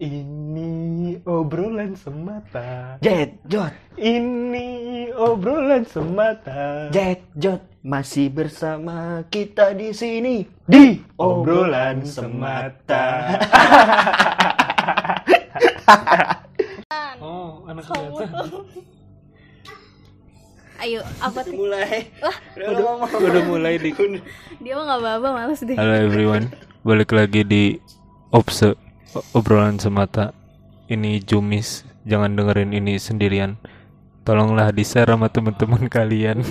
Ini obrolan semata. Jet Jot, Ini obrolan semata. Jet Jot masih bersama kita di sini Di obrolan semata. oh, anak Kamu kelihatan. Ayo, apa tuh? mulai. Wah, Udah. Udah mulai di. dia mah nggak baba, males deh. Halo everyone, balik lagi di Opse o- obrolan semata. Ini Jumis, jangan dengerin ini sendirian. Tolonglah di share sama teman-teman kalian.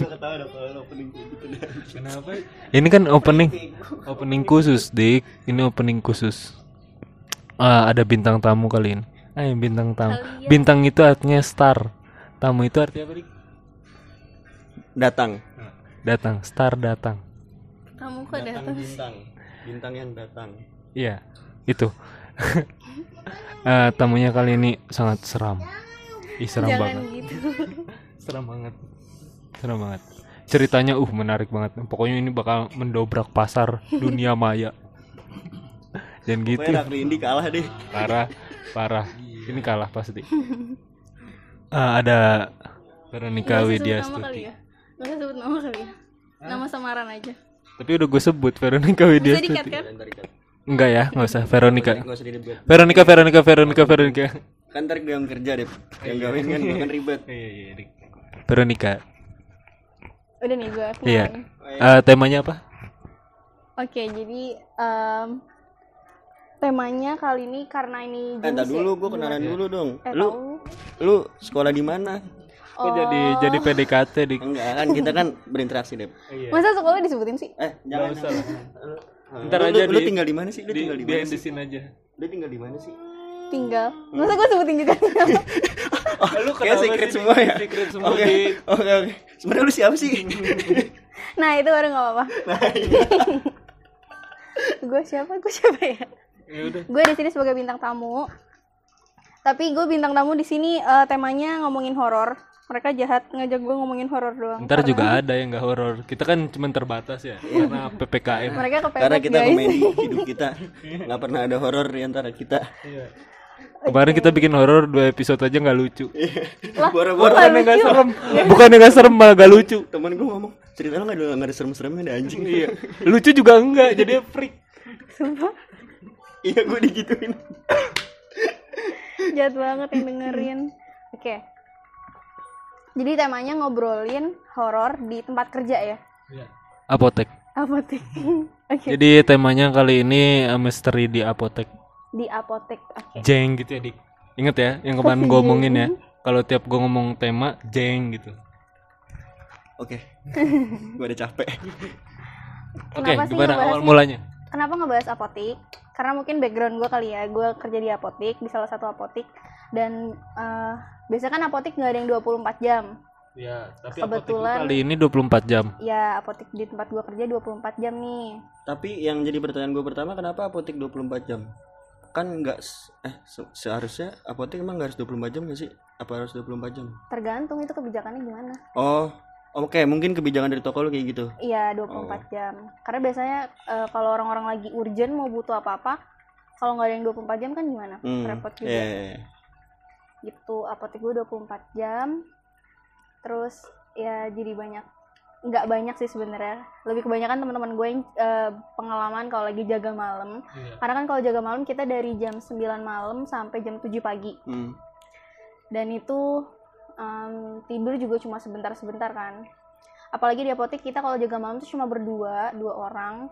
Kenapa? Ini kan opening, opening khusus, Dik. Ini opening khusus. Ah, ada bintang tamu kali ini. Ah, bintang tamu. Bintang itu artinya star. Tamu itu artinya apa, Dik? Datang. Datang, star datang. Kamu kok datang? bintang. Bintang yang datang. Iya, itu. Eh, tamunya kali ini sangat seram. Ih, seram Jangan banget. gitu. Seram banget. Seram banget. Ceritanya uh menarik banget. Pokoknya ini bakal mendobrak pasar dunia maya. Dan gitu. Pokoknya Indi kalah deh. Parah, parah. Ini kalah pasti. Eh, ada Veronica Widya Stuti. ya. Sebut nama kali ya. Nama samaran aja. Tapi udah gue sebut Veronica Widya Bisa dikat Stuti. kan? Enggak ya, nggak usah. Veronica. Nggak usah diribet. Veronica, Veronica, Veronica, Veronica. Kan ntar gue yang kerja deh. Yang gawin kan gue kan ribet. Iya, iya, Dik. Veronica. Udah nih gue Iya. Eh, temanya apa? Oke, jadi em, temanya kali ini karena ini Eh, Jumis ya. dulu gue kenalan dulu dong. Eh, Lu tahu. lu sekolah di mana? Kok jadi jadi PDKT dik? Enggak kan kita kan berinteraksi deh. Masa sekolah disebutin sih? Eh, jangan. usah lah. Lu- Ntar aja lu, lu di- tinggal di mana sih? Lu Di, tinggal di di mana sih? endesin aja. Lu tinggal di mana sih? Tinggal. Masa gue sebutin juga? Oh, lu kayak kenapa secret semua ya? secret semua, Oke, oke, oke. Sebenarnya lu siapa sih? nah itu baru nggak apa-apa. nah, iya. gue siapa? Gue siapa ya? Ya udah. Gue di sini sebagai bintang tamu. Tapi gue bintang tamu di sini eh, temanya ngomongin horor. Mereka jahat ngajak gue ngomongin horor doang. Ntar Karena juga ada yang nggak horor. Kita kan cuma terbatas ya karena ppkm. mereka kepepet Karena kita guys. komedi hidup kita nggak pernah ada horor di antara kita. Kemarin kita bikin horor dua episode aja nggak lucu. Lah, Boro-boro kok nggak serem, bukannya nggak serem malah nggak lucu. Temen gue ngomong cerita lo nggak ada nggak ada serem-seremnya ada anjing. Iya, lucu juga enggak. Jadi freak. Sumpah, iya gue digituin. jahat banget yang dengerin. Oke. Jadi temanya ngobrolin horor di tempat kerja ya. Apotek. Apotek. Oke. Jadi temanya kali ini eh, misteri di apotek. Di apotek. Oke. Jeng gitu ya dik. Ingat ya yang kemarin gue omongin ya. Kalau tiap gue ngomong tema jeng gitu. Oke, gue udah capek. Oke, Kenapa sih gimana awal mulanya? Kenapa ngebahas apotik? Karena mungkin background gue kali ya, gue kerja di apotik, di salah satu apotik. Dan eh biasanya kan apotik nggak ada yang 24 jam. Ya, tapi Kebetulan- kali ini 24 jam. Ya, apotik di tempat gue kerja 24 jam nih. Tapi yang jadi pertanyaan gue pertama kenapa apotek 24 jam? Kan nggak s- eh se- seharusnya apotek emang nggak harus 24 jam nggak sih? Apa harus 24 jam? Tergantung itu kebijakannya gimana. Oh, oke mungkin kebijakan dari toko lu kayak gitu. Iya, 24 jam. Karena biasanya eh, kalau orang-orang lagi urgent mau butuh apa-apa, kalau nggak ada yang 24 jam kan gimana? Hmm. Repot juga. iya, iya, iya. Gitu, apotek gue 24 jam. Terus ya jadi banyak nggak banyak sih sebenarnya. Lebih kebanyakan teman-teman gue yang eh, pengalaman kalau lagi jaga malam. Karena kan kalau jaga malam kita dari jam 9 malam sampai jam 7 pagi. Hmm. Dan itu em, tidur juga cuma sebentar-sebentar kan. Apalagi di apotek kita kalau jaga malam tuh cuma berdua, dua orang.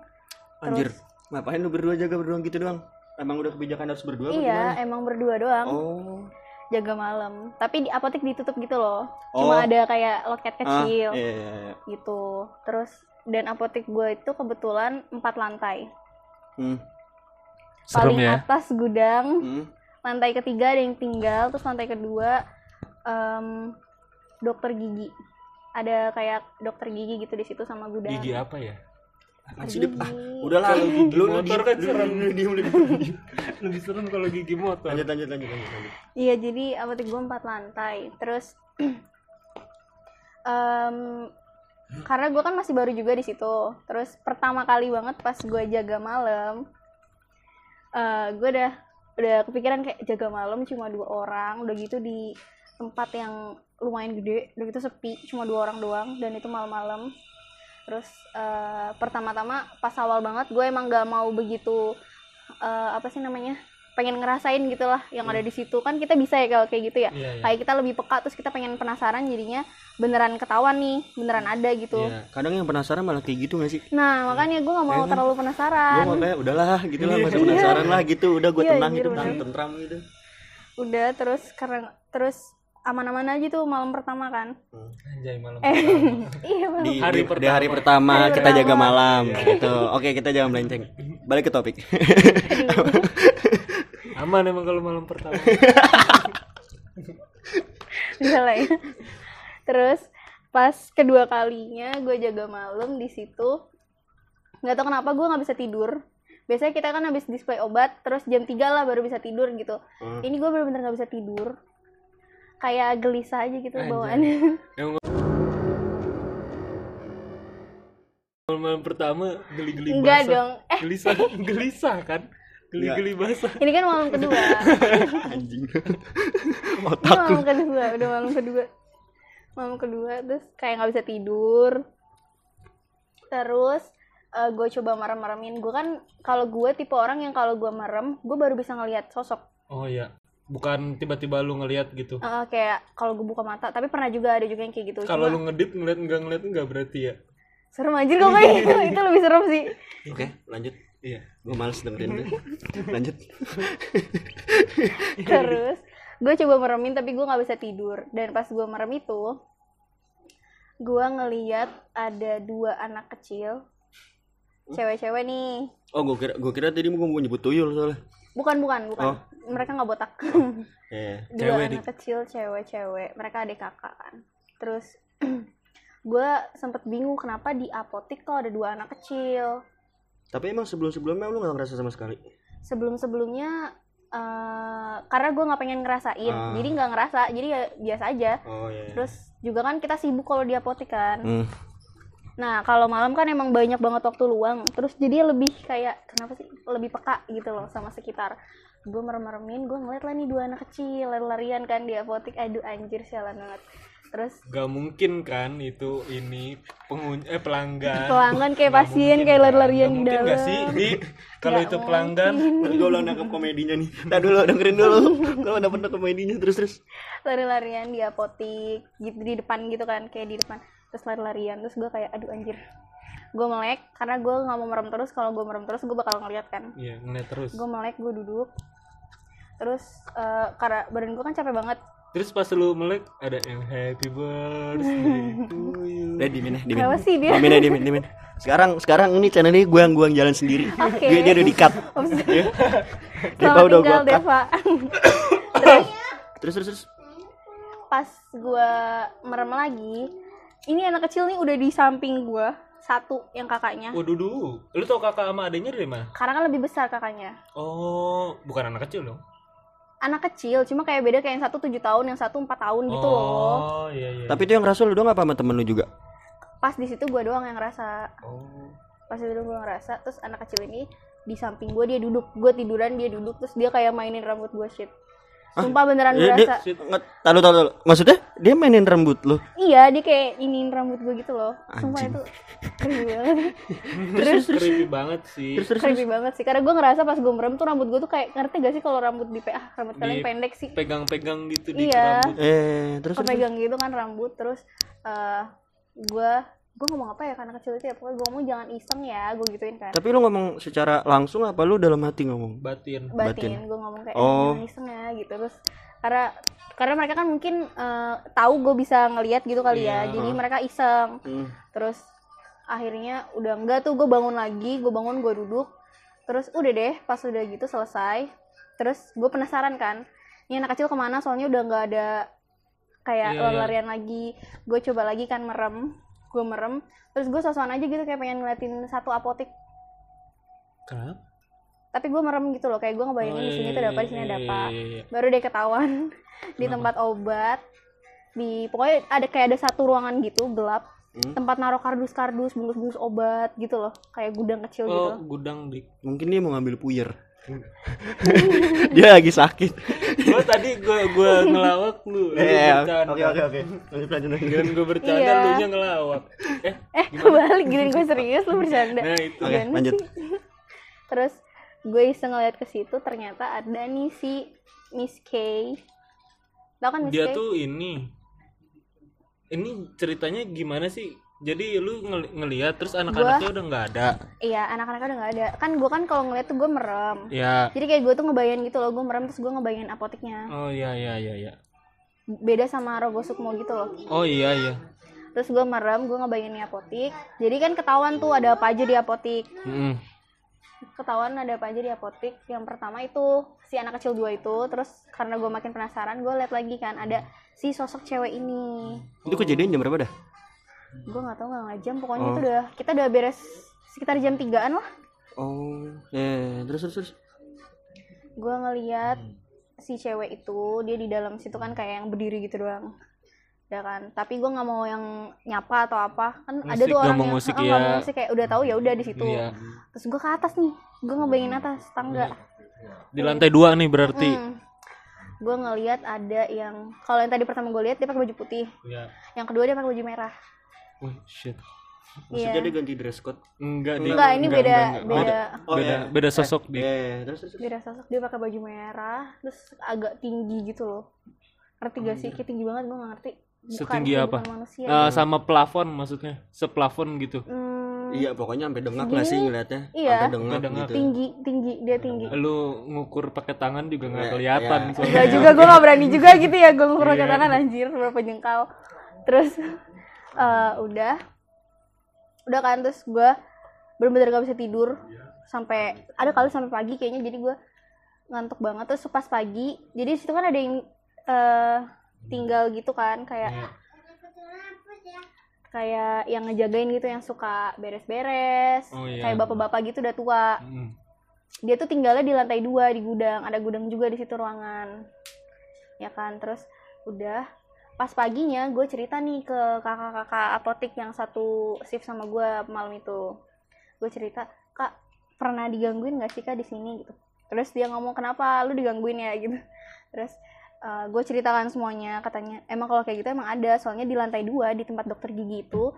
Anjir, ngapain lu berdua jaga berdua gitu doang? Emang udah kebijakan harus berdua apa iya, emang berdua doang Oh. Jaga malam. Tapi di apotek ditutup gitu loh. Oh. Cuma ada kayak loket Ah, kecil iya, iya, iya. gitu. Terus dan apotek gue itu kebetulan empat lantai. Hmm. Serem Paling ya. atas gudang, Hmm. lantai ketiga ada yang tinggal, terus lantai kedua em, dokter gigi. Ada kayak dokter gigi gitu di situ sama gudang. Gigi apa ya? Sih, Dip? Ah, udahlah Kalau gigi lu motor kan lu- serem. lu diem, lu lu. Lebih serem kalau gigi motor. Lanjut, lanjut, lanjut, lanjut, lanjut. Iya, jadi apotek gue empat lantai. Terus em, karena gue kan masih baru juga di situ. Terus pertama kali banget pas gue jaga malam, eh gue udah udah kepikiran kayak jaga malam cuma dua orang udah gitu di tempat yang lumayan gede udah gitu sepi cuma dua orang doang dan itu malam-malam terus eh, pertama-tama pas awal banget gue emang gak mau begitu eh, apa sih namanya pengen ngerasain gitu lah yang ada di situ. Kan kita bisa ya kalau kayak gitu ya. Iya, iya. kayak kita lebih peka terus kita pengen penasaran jadinya beneran ketahuan nih beneran ada gitu. Iya, kadang yang penasaran malah kayak gitu gak sih? Nah makanya gue nggak mau Iya kan? terlalu gue penasaran. mau kayak udahlah gitu lah masa penasaran lah gitu. Udah gue Iya, tenang gitu tenang tentram gitu. Udah terus karena terus aman-aman aja tuh malam pertama kan. Anjay malam. eh iya malam di Hari di, di pertama. hari pertama Hari kita jaga pertama. malam gitu. Oke kita jangan melenceng. Balik ke topik. Aman emang kalau malam pertama. bisa lah ya. Terus pas kedua kalinya gue jaga malam di situ nggak tahu kenapa gue nggak bisa tidur. Biasanya kita kan habis display obat terus jam 3 lah baru bisa tidur gitu. Hmm. ini gue bener-bener nggak bisa tidur kayak gelisah aja gitu Anjay. bawaannya Malam pertama geli-geli enggak basah. dong eh Gelisah, gelisah kan? Geli-geli basah. ini kan malam kedua anjing otak malam kedua udah malam kedua malam kedua terus kayak nggak bisa tidur terus gue coba merem-meremin gue kan kalau gue tipe orang yang kalau gue merem gue baru bisa ngelihat sosok Oh iya. Bukan tiba-tiba lu ngelihat gitu. Eh, kayak kalau gue buka mata tapi pernah juga ada juga yang kayak gitu Kalau Cuma lu ngedip ngeliat enggak ngeliat enggak berarti ya. serem aja kok kayak gitu itu lebih serem sih oke lanjut Iya. gue males dengerin lu. lanjut terus gue coba meremin tapi gue nggak bisa tidur dan pas gue merem itu gue ngeliat ada dua anak kecil cewek-cewek nih oh gue kira gue kira tadi mau nyebut tuyul soalnya bukan bukan bukan. Oh. mereka nggak botak. Eh dua Cewek, anak kecil cewek-cewek mereka adik kakak kan. Terus gue sempet bingung kenapa di apotik kok ada dua anak kecil. Tapi emang sebelum sebelumnya lu gak ngerasa sama sekali? Sebelum sebelumnya karena gue nggak pengen ngerasain. Ah. jadi nggak ngerasa. Jadi ya biasa aja. Oh iya, iya. terus juga kan kita sibuk kalau di apotik kan. Hmm. Nah kalau malam kan emang banyak banget waktu luang. Terus jadi lebih kayak kenapa sih? Lebih peka gitu loh sama sekitar. Gue merem-meremin gue ngeliat lah nih dua anak kecil lari-larian kan di apotik aduh anjir sialan banget. Terus Gak mungkin kan itu ini pengun eh pelanggan. pelanggan kayak pasien kayak kan? lari-larian di dalam nggak sih? Di kalau itu pelanggan. gue ulang nangkep komedinya nih Tadi dulu dengerin dulu. Gue udah dapet komedinya terus terus. Lari-larian di apotik gitu di depan gitu kan kayak di depan terus lari-larian terus gue kayak aduh anjir. Gue melek karena gue nggak mau merem terus kalau gue merem terus gue bakal ngeliat kan. Iya, ngeliat terus. gue melek gue duduk. Terus eh, karena badan gue kan capek banget. Terus pas lu melek ada yang happy birthday to you. Udah dimin ya dimin. Sih dia? Dimin ya dimin dimin. Sekarang sekarang ini channel ini gue yang gue yang jalan sendiri. Oke. Dia, dia udah di cut Ya. Deva udah gue cut Terus terus terus. Pas gue merem lagi ini anak kecil nih udah di samping gue satu yang kakaknya Waduh, duh. lu tau kakak sama adanya dari mana? karena kan lebih besar kakaknya Oh, bukan anak kecil dong. anak kecil cuma kayak beda kayak yang satu tujuh tahun yang satu empat tahun gitu loh Oh, iya iya. Tapi itu yang ngerasa lu doang apa sama temen lu juga? pas di situ gue doang yang ngerasa Oh. pas itu gue ngerasa terus anak kecil ini di samping gue dia duduk gue tiduran dia duduk terus dia kayak mainin rambut gue shit sumpah beneran Eh, dia, berasa tahu tahu tahu. Maksudnya dia mainin rambut lu? iya dia kayak iniin rambut gue gitu loh sumpah Anjing. itu creepy banget Terus creepy banget sih. Terus terus creepy banget sih karena gue ngerasa pas gue merem tuh rambut gue tuh kayak ngerti gak sih kalau rambut di ah rambut kalian Di- pendek sih Pegang-pegang gitu di Iya. rambut. Eh, terus terus. pemegang gitu kan rambut terus eh gue gue ngomong apa ya karena kecil itu ya pokoknya gue ngomong jangan iseng ya gue gituin kan Tapi lu ngomong secara langsung apa lu dalam hati ngomong? Batin. batin, gue ngomong kayak Oh. jangan iseng ya gitu terus karena karena mereka kan mungkin eh, tahu gue bisa ngelihat gitu kali ya Iya. jadi mereka iseng Hmm. terus akhirnya udah enggak tuh gue bangun lagi gue bangun gue duduk terus udah deh pas udah gitu selesai terus gue penasaran kan ini anak kecil ke mana soalnya udah nggak ada kayak Iya, iya. lari-larian lagi gue coba lagi kan merem gue merem terus gue sosokan aja gitu kayak pengen ngeliatin satu apotik. Kenapa? tapi gue merem gitu loh kayak gue ngebayangin di sini tuh ada apa di sini ada apa. Baru deh ketahuan di tempat obat di pokoknya ada kayak ada satu ruangan gitu gelap. Hmm. tempat naruh kardus-kardus bungkus-bungkus obat gitu loh kayak gudang kecil Oh, gitu. gudang di Mungkin dia mau ngambil puyer. dia lagi sakit Gua tadi gua gua ngelawak lu. lu Eh, bercanda. oke oke oke lanjut lanjut lanjut gua bercanda Iya. lu nya ngelawak. Eh, eh kebalik gini gue serius lu bercanda nah itu. oke Gimana lanjut terus gue iseng ngeliat ke situ ternyata ada nih si Miss K tau kan Miss Dia K tuh ini ini ceritanya gimana sih? Jadi lu ngeli- ngeliat terus anak-anaknya udah nggak ada. iya anak-anaknya udah nggak ada kan gue kan kalau ngeliat tuh gue merem Ya. jadi kayak gue tuh ngebayangin gitu loh gue merem terus gue ngebayangin apoteknya Oh iya iya iya iya. beda sama Rogo Sukmo gitu loh Oh iya iya. terus gue merem gue ngebayangin apotik jadi kan ketahuan tuh ada apa aja di apotik Mm-mm. ketahuan ada apa aja di apotik yang pertama itu si anak kecil dua itu terus karena gue makin penasaran gue liat lagi kan ada si sosok cewek ini itu kejadian jam berapa dah gue nggak tahu nggak ngajam pokoknya Oh. itu udah kita udah beres sekitar jam tigaan lah oh eh terus terus terus gue ngeliat si cewek itu dia di dalam situ kan kayak yang berdiri gitu doang ya kan tapi gue nggak mau yang nyapa atau apa kan ada Musik, tuh nggak orang mau yang musik, "Ah, nggak mau ya." musik kayak udah tahu ya udah di situ Iya. terus gue ke atas nih gue ngebayangin atas tangga Di lantai dua nih berarti. Hmm. gue ngeliat ada yang kalau yang tadi pertama gue lihat dia pakai baju putih Iya. yang kedua dia pakai baju merah Wih, shit. maksudnya Iya. dia ganti dress code Enggak dia. enggak ini beda enggak. beda Oh, beda iya. beda sosok dia. eh terus terus terus. beda sosok dia pakai baju merah terus agak tinggi gitu loh ngerti gak sih kayak tinggi banget gue gak ngerti Bukan, Setinggi apa? bukan manusia Eh, sama plafon maksudnya. Seplafon gitu. Hmm, iya pokoknya sampai dengak lah sih ngeliatnya Iya. sampai dengak Sampai dengak. gitu tinggi tinggi dia tinggi Lu ngukur pakai tangan juga nggak Eh, kelihatan iya. juga gue gak berani juga gitu ya gue ngukur pakai Iya. tangan anjir berapa jengkal terus eh, udah. Udah kan terus gue bener-bener gak bisa tidur. Sampai ada kali sampai pagi kayaknya jadi gue ngantuk banget. Terus pas pagi jadi di situ kan ada yang eh, tinggal gitu kan kayak Iya. kayak yang ngejagain gitu yang suka beres-beres. Oh, iya. kayak bapak-bapak gitu udah tua. Dia tuh tinggalnya di lantai dua di gudang. Ada gudang juga di situ ruangan. Ya kan terus udah pas paginya gue cerita nih ke kakak-kakak apotik yang satu shift sama gue malam itu. Gue cerita kak pernah digangguin gak sih kak di sini? Gitu. Terus dia ngomong kenapa lu digangguin ya? Gitu. Terus gue ceritakan semuanya katanya emang kalau kayak gitu emang ada soalnya di lantai dua di tempat dokter gigi itu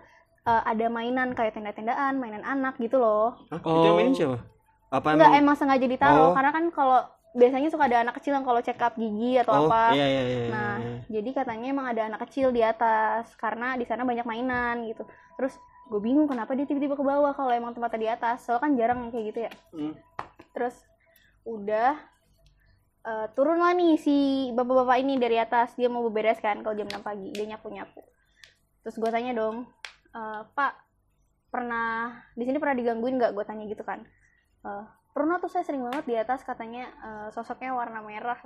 eh, ada mainan kayak tenda-tendaan mainan anak gitu loh. Hah, itu Oh. yang mainin siapa? Apa Enggak, emang emang sengaja ditaruh Oh. karena kan kalau biasanya suka ada anak kecil yang kalau check up gigi atau oh apa. iya iya iya Nah, iya. jadi katanya emang ada anak kecil di atas karena di sana banyak mainan gitu. Terus gue bingung kenapa dia tiba-tiba ke bawah kalau emang tempatnya di atas. Soalnya kan jarang yang kayak gitu ya. Hmm. Terus udah eh, turunlah nih si bapak-bapak ini dari atas dia mau beberes kan kalau jam 6 pagi dia nyapu-nyapu. Terus gue tanya dong, "Eh, Pak pernah di sini pernah digangguin nggak? Gue tanya gitu kan. Eh, pernah tuh saya sering banget di atas katanya eh, sosoknya warna merah.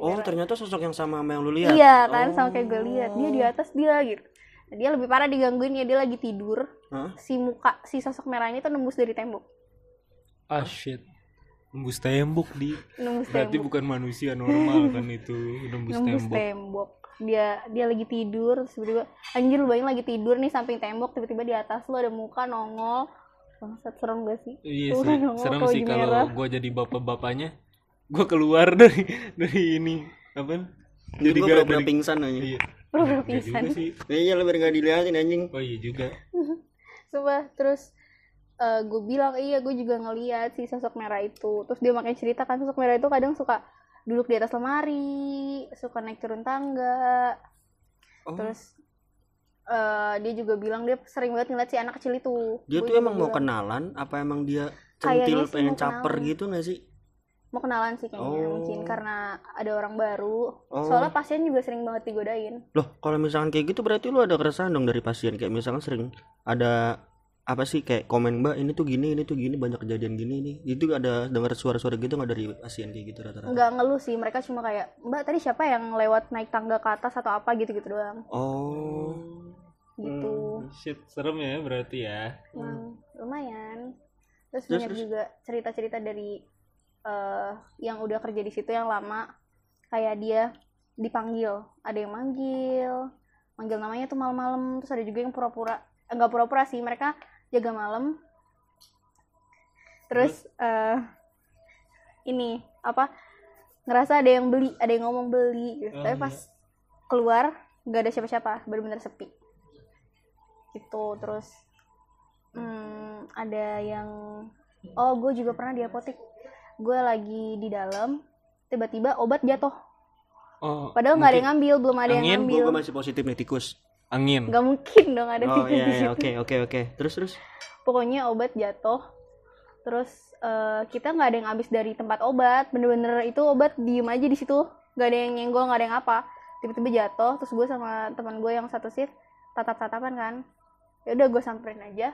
oh ternyata sosok yang sama sama yang lu lihat Iya kan Oh. sama kayak gue lihat dia di atas dia gitu. Dia lebih parah digangguin ya dia lagi tidur. Hah? Si muka si sosok merah ini tuh nembus dari tembok. Ah shit. Nembus tembok di. Nembus Berarti tembok. bukan manusia normal kan itu nembus, nembus tembok. tembok. Dia dia lagi tidur tiba-tiba anjir lu bayangin lagi tidur nih samping tembok tiba-tiba di atas lu ada muka nongol. Bangsat serem gak sih? Iya Tuh, sih, nongol serem pakai sih kalau gue jadi bapak-bapaknya, gue keluar dari dari ini apa? jadi gua gak- pura-pura pingsan aja Iya. Juga pingsan. sih. iya lu biar nggak dilihatin anjing Oh iya juga. Sumpah, terus gue bilang iya gue juga ngeliat si sosok merah itu. Terus dia makin cerita kan sosok merah itu kadang suka duduk di atas lemari suka naik turun tangga. Oh. Terus eh, dia juga bilang dia sering banget ngeliat si anak kecil itu. Dia Gua tuh emang mau bilang, kenalan? Apa emang dia centil pengen mau caper kenalan. gitu nggak sih? Mau kenalan sih kayaknya Oh. mungkin karena ada orang baru. Oh. soalnya pasien juga sering banget digodain. Loh kalau misalkan kayak gitu berarti lu ada keresahan dong dari pasien? Kayak misalkan sering ada apa sih kayak komen mbak ini tuh gini ini tuh gini banyak kejadian gini nih. Itu ada dengar suara-suara gitu nggak dari pasien kayak gitu rata-rata. Nggak ngeluh sih mereka cuma kayak mbak tadi siapa yang lewat naik tangga ke atas atau apa gitu gitu doang. Oh. Gitu. Shit, serem ya berarti ya. Hmm, lumayan. Terus Terus, banyak terus? juga cerita-cerita dari eh, yang udah kerja di situ yang lama. Kayak dia dipanggil ada yang manggil manggil namanya tuh malam-malam. Terus ada juga yang pura-pura eh, enggak pura-pura sih mereka jaga malam terus eh, ini apa ngerasa ada yang beli ada yang ngomong beli gitu. Oh, tapi iya. pas keluar nggak ada siapa-siapa bener-bener sepi gitu terus hmm, ada yang oh gue juga pernah di apotek gue lagi di dalam tiba-tiba obat jatuh Oh, padahal nggak ada yang ngambil belum ada yang Angin, ngambil Gue masih positif nih tikus. Angin. nggak mungkin dong ada Oh tikus iya, di iya, situ. oke oke oke. Terus terus. pokoknya obat jatuh terus eh, kita nggak ada yang habis dari tempat obat bener-bener itu obat diem aja di situ nggak ada yang nyenggol nggak ada yang apa tiba-tiba jatuh terus gue sama teman gue yang satu shift tatap-tatapan kan ya udah gue samperin aja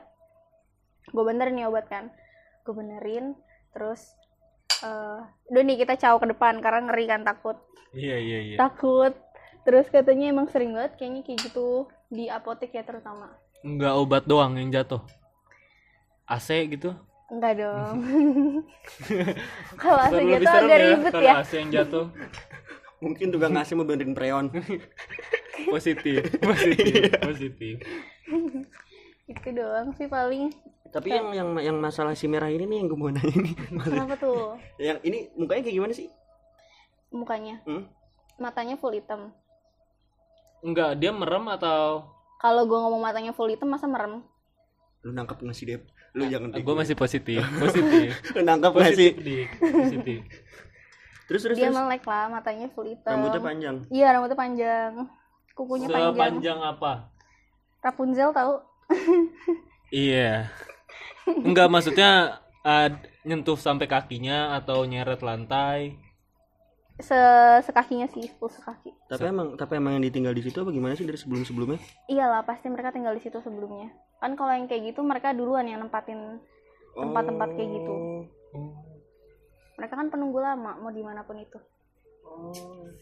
gue benerin nih obat kan gue benerin terus eh udah nih kita caw ke depan karena ngeri kan takut Iya iya iya. takut terus katanya emang sering banget kayaknya kayak gitu di apotek ya terutama Enggak obat doang yang jatuh. AC gitu. Enggak dong. Kalau AC gitu serem agak ribet kalau ya. AC yang jatuh. Mungkin tukang ngasih mau benerin preon. positif, positif, positif. Itu doang sih paling. Tapi yang yang yang masalah si merah ini nih yang gue mau nanya nih. Kenapa tuh yang ini mukanya kayak gimana sih? mukanya? Hmm? Matanya full hitam. Enggak, dia merem atau Kalau gue ngomong matanya full hitam masa merem? Lu nangkep nggak sih Dep? Lu jangan gue masih positif, positif. Lu nangkep nggak sih? positif, Dik. positif. Terus terus Dia terus. melek lah, matanya full hitam. Rambutnya panjang. Iya, rambutnya panjang. Kukunya panjang. Sepanjang apa? Rapunzel tahu? Iya. Enggak maksudnya ad- nyentuh sampai kakinya atau nyeret lantai. Se sekakinya sih, full sekaki. Tapi emang tapi emang yang ditinggal di situ apa gimana sih dari sebelum sebelumnya? Iyalah, pasti mereka tinggal di situ sebelumnya. Kan kalau yang kayak gitu mereka duluan yang nempatin tempat-tempat kayak gitu. Mereka kan penunggu lama mau di mana pun itu.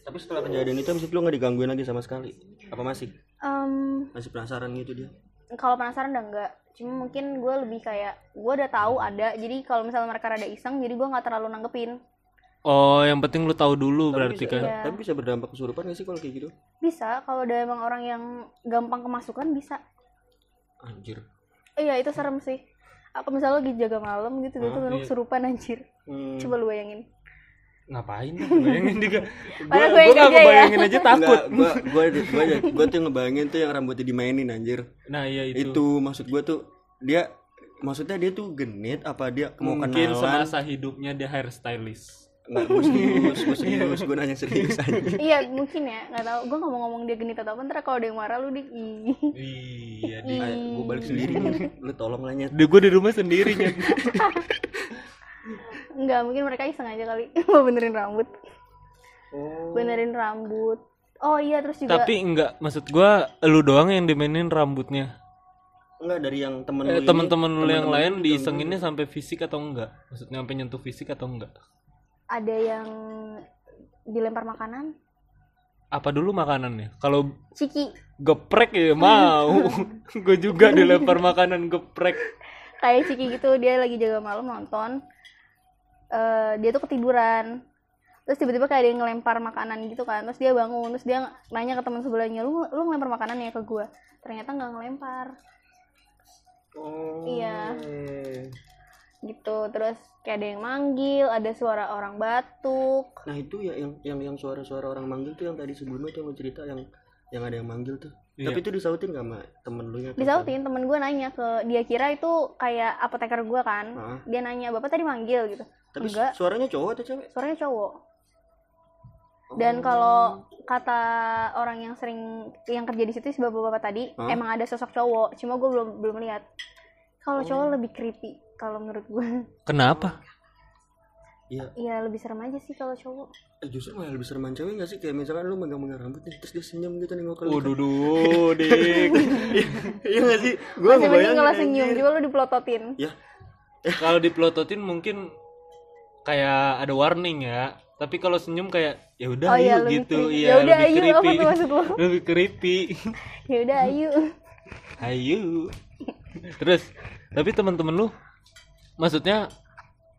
Tapi setelah kejadian itu habis itu lu nggak digangguin lagi sama sekali? Apa masih? Em, Masih penasaran gitu dia? kalau penasaran udah enggak cuma mungkin gue lebih kayak gue udah tahu ada jadi kalau misalnya mereka rada iseng jadi gue nggak terlalu nanggepin Oh, yang penting lu tahu dulu Tapi berarti bisa, kan. Iya. Tapi bisa berdampak kesurupan gak sih kalau kayak gitu? bisa kalau ada emang orang yang gampang kemasukan bisa Anjir. iya itu serem sih apa misalnya lo lagi jaga malam gitu gitu Ah, lu iya. kesurupan anjir Hmm. coba lu bayangin Ngapain? Bayangin juga. Gua gue gua yang nggak kerja ya. bayangin aja takut. Enggak, gua gua gua tuh ngebayangin tuh yang rambutnya dimainin anjir. Nah, iya Itu, itu. maksud gua tuh dia maksudnya dia tuh genit apa dia mau Mungkin kenalan? semasa hidupnya dia hairstylist. Enggak, gua serius, gua serius, gua nanya serius aja. iya mungkin ya nggak tahu gue nggak mau ngomong dia genit atau apa ntar kalau ada yang marah lu di ih. Iya, di. Ayo, gua balik sendiri nih. Lu tolong lah nyet. Gue di rumah sendirinya. nggak mungkin mereka iseng aja kali mau benerin rambut Oh. benerin rambut oh iya terus juga Tapi enggak, maksud gua lu doang yang dimainin rambutnya. Enggak dari yang temen Eh, lu teman-teman lu yang temen-temen lain diisenginnya sampai fisik atau enggak? Maksudnya sampai nyentuh fisik atau enggak? Ada yang dilempar makanan Apa dulu makanannya? Kalau ciki geprek ya mau. gue juga dilempar makanan geprek. kayak ciki gitu dia lagi jaga malam nonton Eh dia tuh ketiduran terus tiba-tiba kayak ada yang ngelempar makanan gitu kan terus dia bangun terus dia nanya ke teman sebelahnya lu lu ngelempar makanan ya ke gua ternyata nggak ngelempar Oh. Iya. Gitu terus kayak ada yang manggil ada suara orang batuk Nah, itu ya yang yang yang suara-suara orang manggil tuh yang tadi sebelumnya tuh yang cerita yang yang ada yang manggil tuh. Iya. Tapi itu disautin gak sama temen lu nya? disautin temen gue nanya ke dia kira itu kayak apoteker gua kan Heeh. dia nanya bapak tadi manggil gitu Tapi enggak suaranya cowok atau cewek? suaranya cowok dan kalau kata orang yang sering yang kerja di situ si bapak-bapak tadi Hah? emang ada sosok cowok cuma gue belum belum lihat kalau Oh. cowok lebih creepy kalau menurut gue Kenapa? Iya, ya lebih serem aja sih kalau cowok eh, justru malah lebih sereman cewek gak sih? Kayak misalkan lu megang-megang rambut nih, terus dia senyum gitu nengok ke lu. Waduh, duh, dik. Iya gak sih? Gua masih mending kalau senyum juga lu dipelototin Ya, Kalau dipelototin mungkin kayak ada warning ya. Tapi kalau senyum kayak ya udah oh iya ayo gitu, iya ya udah lebih ayo apa creepy. tuh maksud lu lebih creepy. ya udah ayo Ayo. Terus, tapi teman-teman lu maksudnya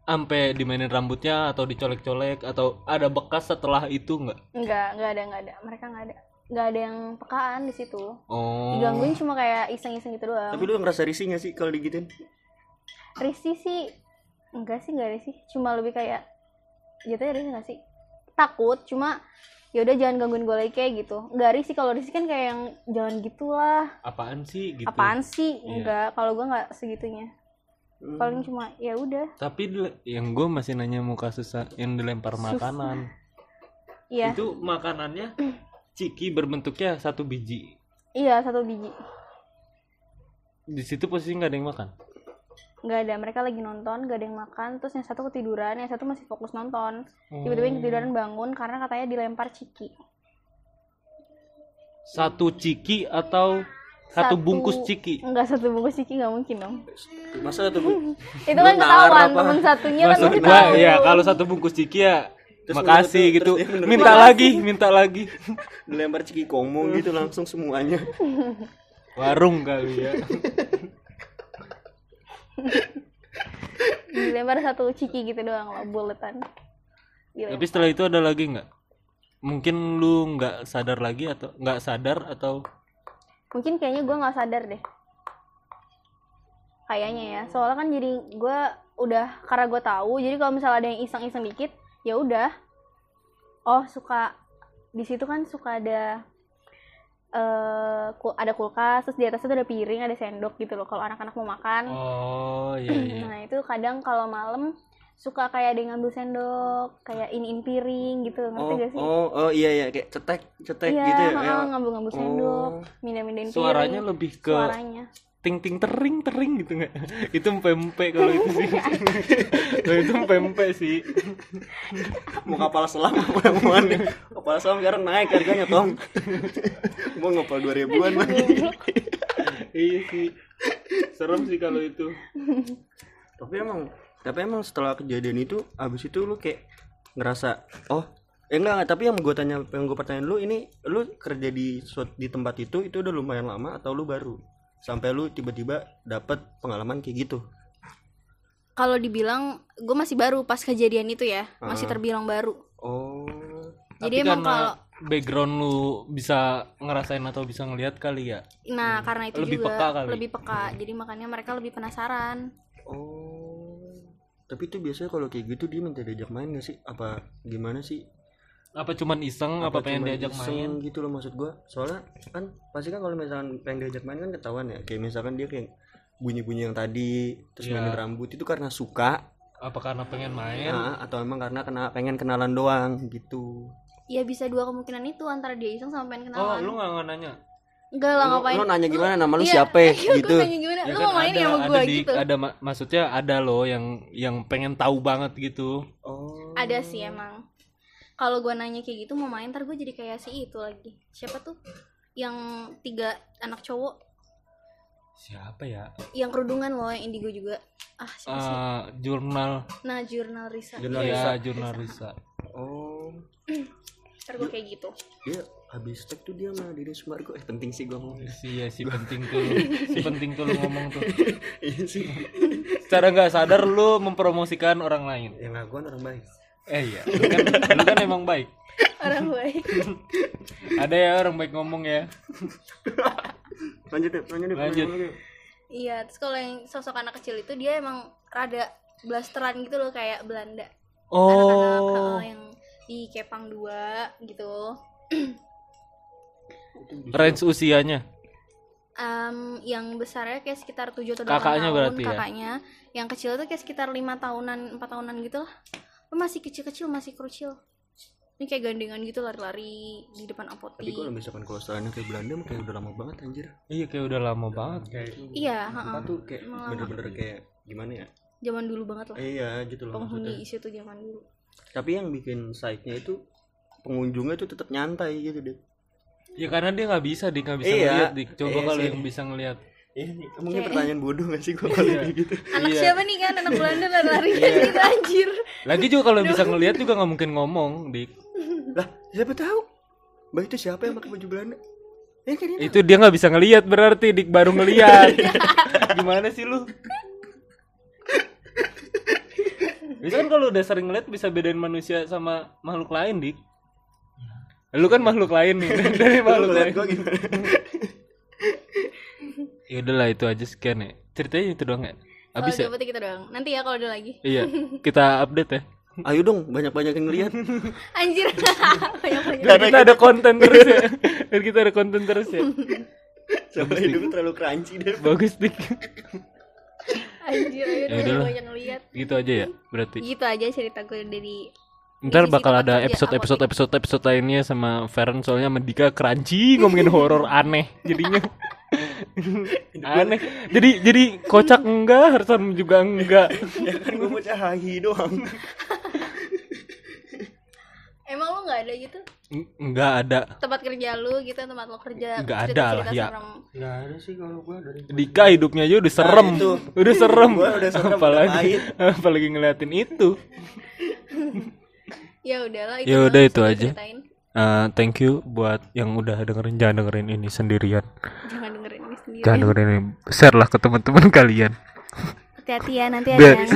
sampai dimainin rambutnya atau dicolek-colek atau ada bekas setelah itu nggak? Enggak, enggak ada, enggak ada. Mereka enggak ada. Enggak ada yang pekaan di situ. Oh. Digangguin cuma kayak iseng-iseng gitu doang. Tapi lu ngerasa risih gak sih kalau digituin? Risih sih enggak sih, enggak risih. Cuma lebih kayak jatuhnya risih enggak sih? Takut, cuma ya udah jangan gangguin gue lagi kayak gitu. Enggak risih kalau risih kan kayak yang jangan gitulah. Apaan sih gitu? Apaan sih? Enggak, kalau gue enggak segitunya. Hmm. Paling cuma ya udah. Tapi yang gue masih nanya muka susah yang dilempar makanan. Iya. Itu makanannya ciki berbentuknya satu biji. Iya, satu biji. Di situ posisi nggak ada yang makan. Nggak ada, mereka lagi nonton, nggak ada yang makan. Terus yang satu ketiduran, yang satu masih fokus nonton. Tiba-tiba yang ketiduran bangun karena katanya dilempar ciki. Satu ciki atau satu, bungkus ciki. Enggak satu bungkus ciki nggak mungkin dong. Masa tuh Bu? Itu kan ketahuan apa? temen satunya kan gua tahu. ya kalau satu bungkus ciki ya Terus makasih menurut- gitu. terus menurut Minta lagi, minta lagi. Dilempar ciki komo gitu langsung semuanya. Warung kali ya. dilempar satu ciki gitu doang loh buletan. Tapi setelah itu ada lagi nggak? Mungkin lu nggak sadar lagi atau nggak sadar atau mungkin kayaknya gue nggak sadar deh. Kayaknya ya. Soalnya kan jadi gue udah karena gue tahu jadi kalau misalnya ada yang iseng-iseng dikit ya udah. Oh suka di situ kan suka ada eh ku- ada kulkas terus di atasnya tuh ada piring ada sendok gitu loh kalau anak-anak mau makan. Oh iya iya. nah itu kadang kalau malam suka kayak ada yang ngambil sendok kayak iniin piring gitu ngerti Oh, gak sih oh, oh iya iya kayak cetek, cetek iya gitu ya. heeh, kayak- ngambil-ngambil sendok Oh. mindah-mindahin piring Suaranya lebih ke suaranya ting ting tering tering gitu nggak? itu pempe kalau itu sih. Kalau itu pempe sih. mau kapal selam apa yang mau nih? kapal selam sekarang naik harganya tong mau ngopal dua ribuan lagi iya sih. Serem sih kalau itu. tapi emang tapi emang setelah kejadian itu abis itu lu kayak ngerasa oh eh enggak, enggak tapi yang gue tanya yang gue pertanyaan lu ini lu kerja di di tempat itu itu udah lumayan lama atau lu baru? Sampai lu tiba-tiba dapat pengalaman kayak gitu? Kalau dibilang gue masih baru pas kejadian itu ya masih Ah. terbilang baru. Oh. Jadi Tapi emang karena background lu bisa ngerasain atau bisa ngelihat kali ya. nah karena itu Lebih juga peka kali. lebih peka. Jadi makanya mereka lebih penasaran. Oh tapi itu biasanya kalau kayak gitu dia minta diajak main gak sih apa gimana sih Apa cuman iseng apa, pengen cuma diajak iseng main? gitu loh maksud gua soalnya kan pasti kan kalau misalkan pengen diajak main kan ketahuan ya kayak misalkan dia kayak bunyi-bunyi yang tadi terus Iya. mainin rambut itu karena suka Apa karena pengen main? nah, atau emang karena kena pengen kenalan doang gitu ya bisa dua kemungkinan itu antara dia iseng sama pengen Oh, kenalan lu nggak nggak nanya? Enggak lah ngapain lu nanya gimana? Nama lu Iya, siapa? iya, gitu. gua nanya gimana? Ya lu kan mau main ada, ya sama ada gue di, gitu? ada ma- maksudnya ada loh yang yang pengen tahu banget gitu. oh. Ada sih emang. Kalau gue nanya kayak gitu mau main ntar gue jadi kayak si itu lagi. Siapa tuh? Yang tiga anak cowok. Siapa ya? yang kerudungan loh yang indigo juga. Ah siapa sih? Eh, jurnal. Nah jurnal Risa. Jurnal Risa. ya jurnal Risa. oh ntar gue kayak gitu dia habis tag tuh dia sama Didi Sumargo eh penting sih gua ngomong Si ya si penting tuh, si penting tuh lu ngomong tuh. iya sih Secara nggak sadar lu mempromosikan orang lain. yang ngakuan orang baik Eh iya, lu kan, lu kan emang baik. orang baik Ada ya orang baik ngomong ya. lanjut deh lanjut deh Lanjut. iya terus kalau yang sosok anak kecil itu dia emang rada blasteran gitu loh kayak Belanda anak-anak Oh, eh, yang di Kepang 2 gitu. Range usianya. Em, yang besarnya kayak sekitar 7 atau 8 Kakaknya tahun berarti ya? kakaknya. Yang kecil tuh kayak sekitar lima tahunan empat tahunan gitu lah. Oh, masih kecil-kecil masih krucil. Ini kayak gandengan gitu lari-lari di depan tapi apotik kalau misalkan kalau setelahnya kayak Belanda mah kayak udah lama banget anjir. Iya kayak udah lama banget. Kayak. iya Tempat heeh. tuh kayak bener-bener kayak gimana ya? Zaman dulu banget lah. Iya gitu loh penghuni maksudnya. tuh zaman dulu tapi yang bikin site-nya itu pengunjungnya tuh tetap nyantai gitu deh Ya karena dia nggak bisa, dia nggak bisa Iya. ngeliat. Dik. Coba Iya kalau yang bisa ngeliat. Iya nih, mungkin Kayak- pertanyaan bodoh gak sih gua kalau kayak gitu anak Iya. siapa nih kan anak Belanda lari-lari Iya. gitu anjir Lagi juga kalau bisa ngeliat juga nggak mungkin ngomong, dik. lah siapa tahu Mbak itu siapa yang pakai baju Belanda ya kan Itu dia nggak bisa ngeliat berarti, dik baru ngeliat. Gimana sih lu? Bisa kan kalau udah sering ngeliat bisa bedain manusia sama makhluk lain, Dik. Lu kan makhluk lain nih dari Lu makhluk ngeliat lain. Ya udahlah itu aja sekian ya. Ceritanya itu doang ya. Kalau Habis ya? kita doang. Nanti ya kalau ada lagi. Iya, kita update ya. ayo dong banyak-banyak yang lihat Anjir. Banyak-banyak. Biar kita ada konten terus ya. Biar kita ada konten terus ya. soalnya hidup terlalu crunchy deh Bagus dik. Anjir, ayo Ya udahlah. banyak ngeliat. Gitu aja ya berarti. Gitu aja cerita gue dari Ntar bakal ada kerja episode episode apotek. episode episode lainnya sama Feren soalnya sama Dika crunchy ngomongin horor aneh jadinya. aneh. Jadi jadi kocak enggak, Harsan juga enggak. ya kan gua mau cahahi doang Emang lu nggak ada gitu Enggak ada. tempat kerja lu gitu tempat lo kerja Nggak ada lah, ya. serem. nggak ada sih kalau gua dari Dika hidupnya aja udah serem. itu. Udah serem. Gua udah serem, apalagi apalagi ngeliatin itu. Ya udahlah itu. Ya udah, itu aja. Eh, thank you buat yang udah dengerin jangan dengerin ini sendirian. Jangan dengerin ini sendiri. Jangan dengerin ini. Share lah ke teman-teman kalian. Hati-hati ya nanti ada yang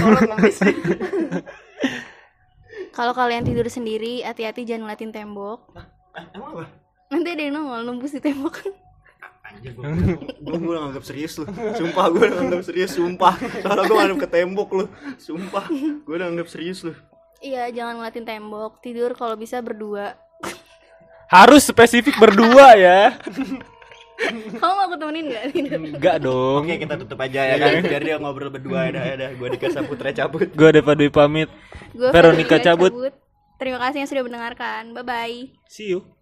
tolong kalau kalian tidur sendiri hati-hati jangan ngeliatin tembok. Ah, emang apa Nanti ada yang nongol nembus di tembok. anjir gua gua gua udah nganggap serius lu sumpah gua udah nganggap serius sumpah soalnya gua nganggap ke tembok lu sumpah gua udah nganggap serius lu iya, jangan ngeliatin tembok. Tidur kalau bisa berdua. Harus spesifik berdua ya. Kamu mau aku temenin nggak tidur? Enggak dong. Oke kita tutup aja ya kan biar dia ngobrol berdua ya dah Gua Dika Saputra cabut Gue ada Dwi pamit. Gue Veronica cabut. Terima kasih yang sudah mendengarkan. Bye bye. See you.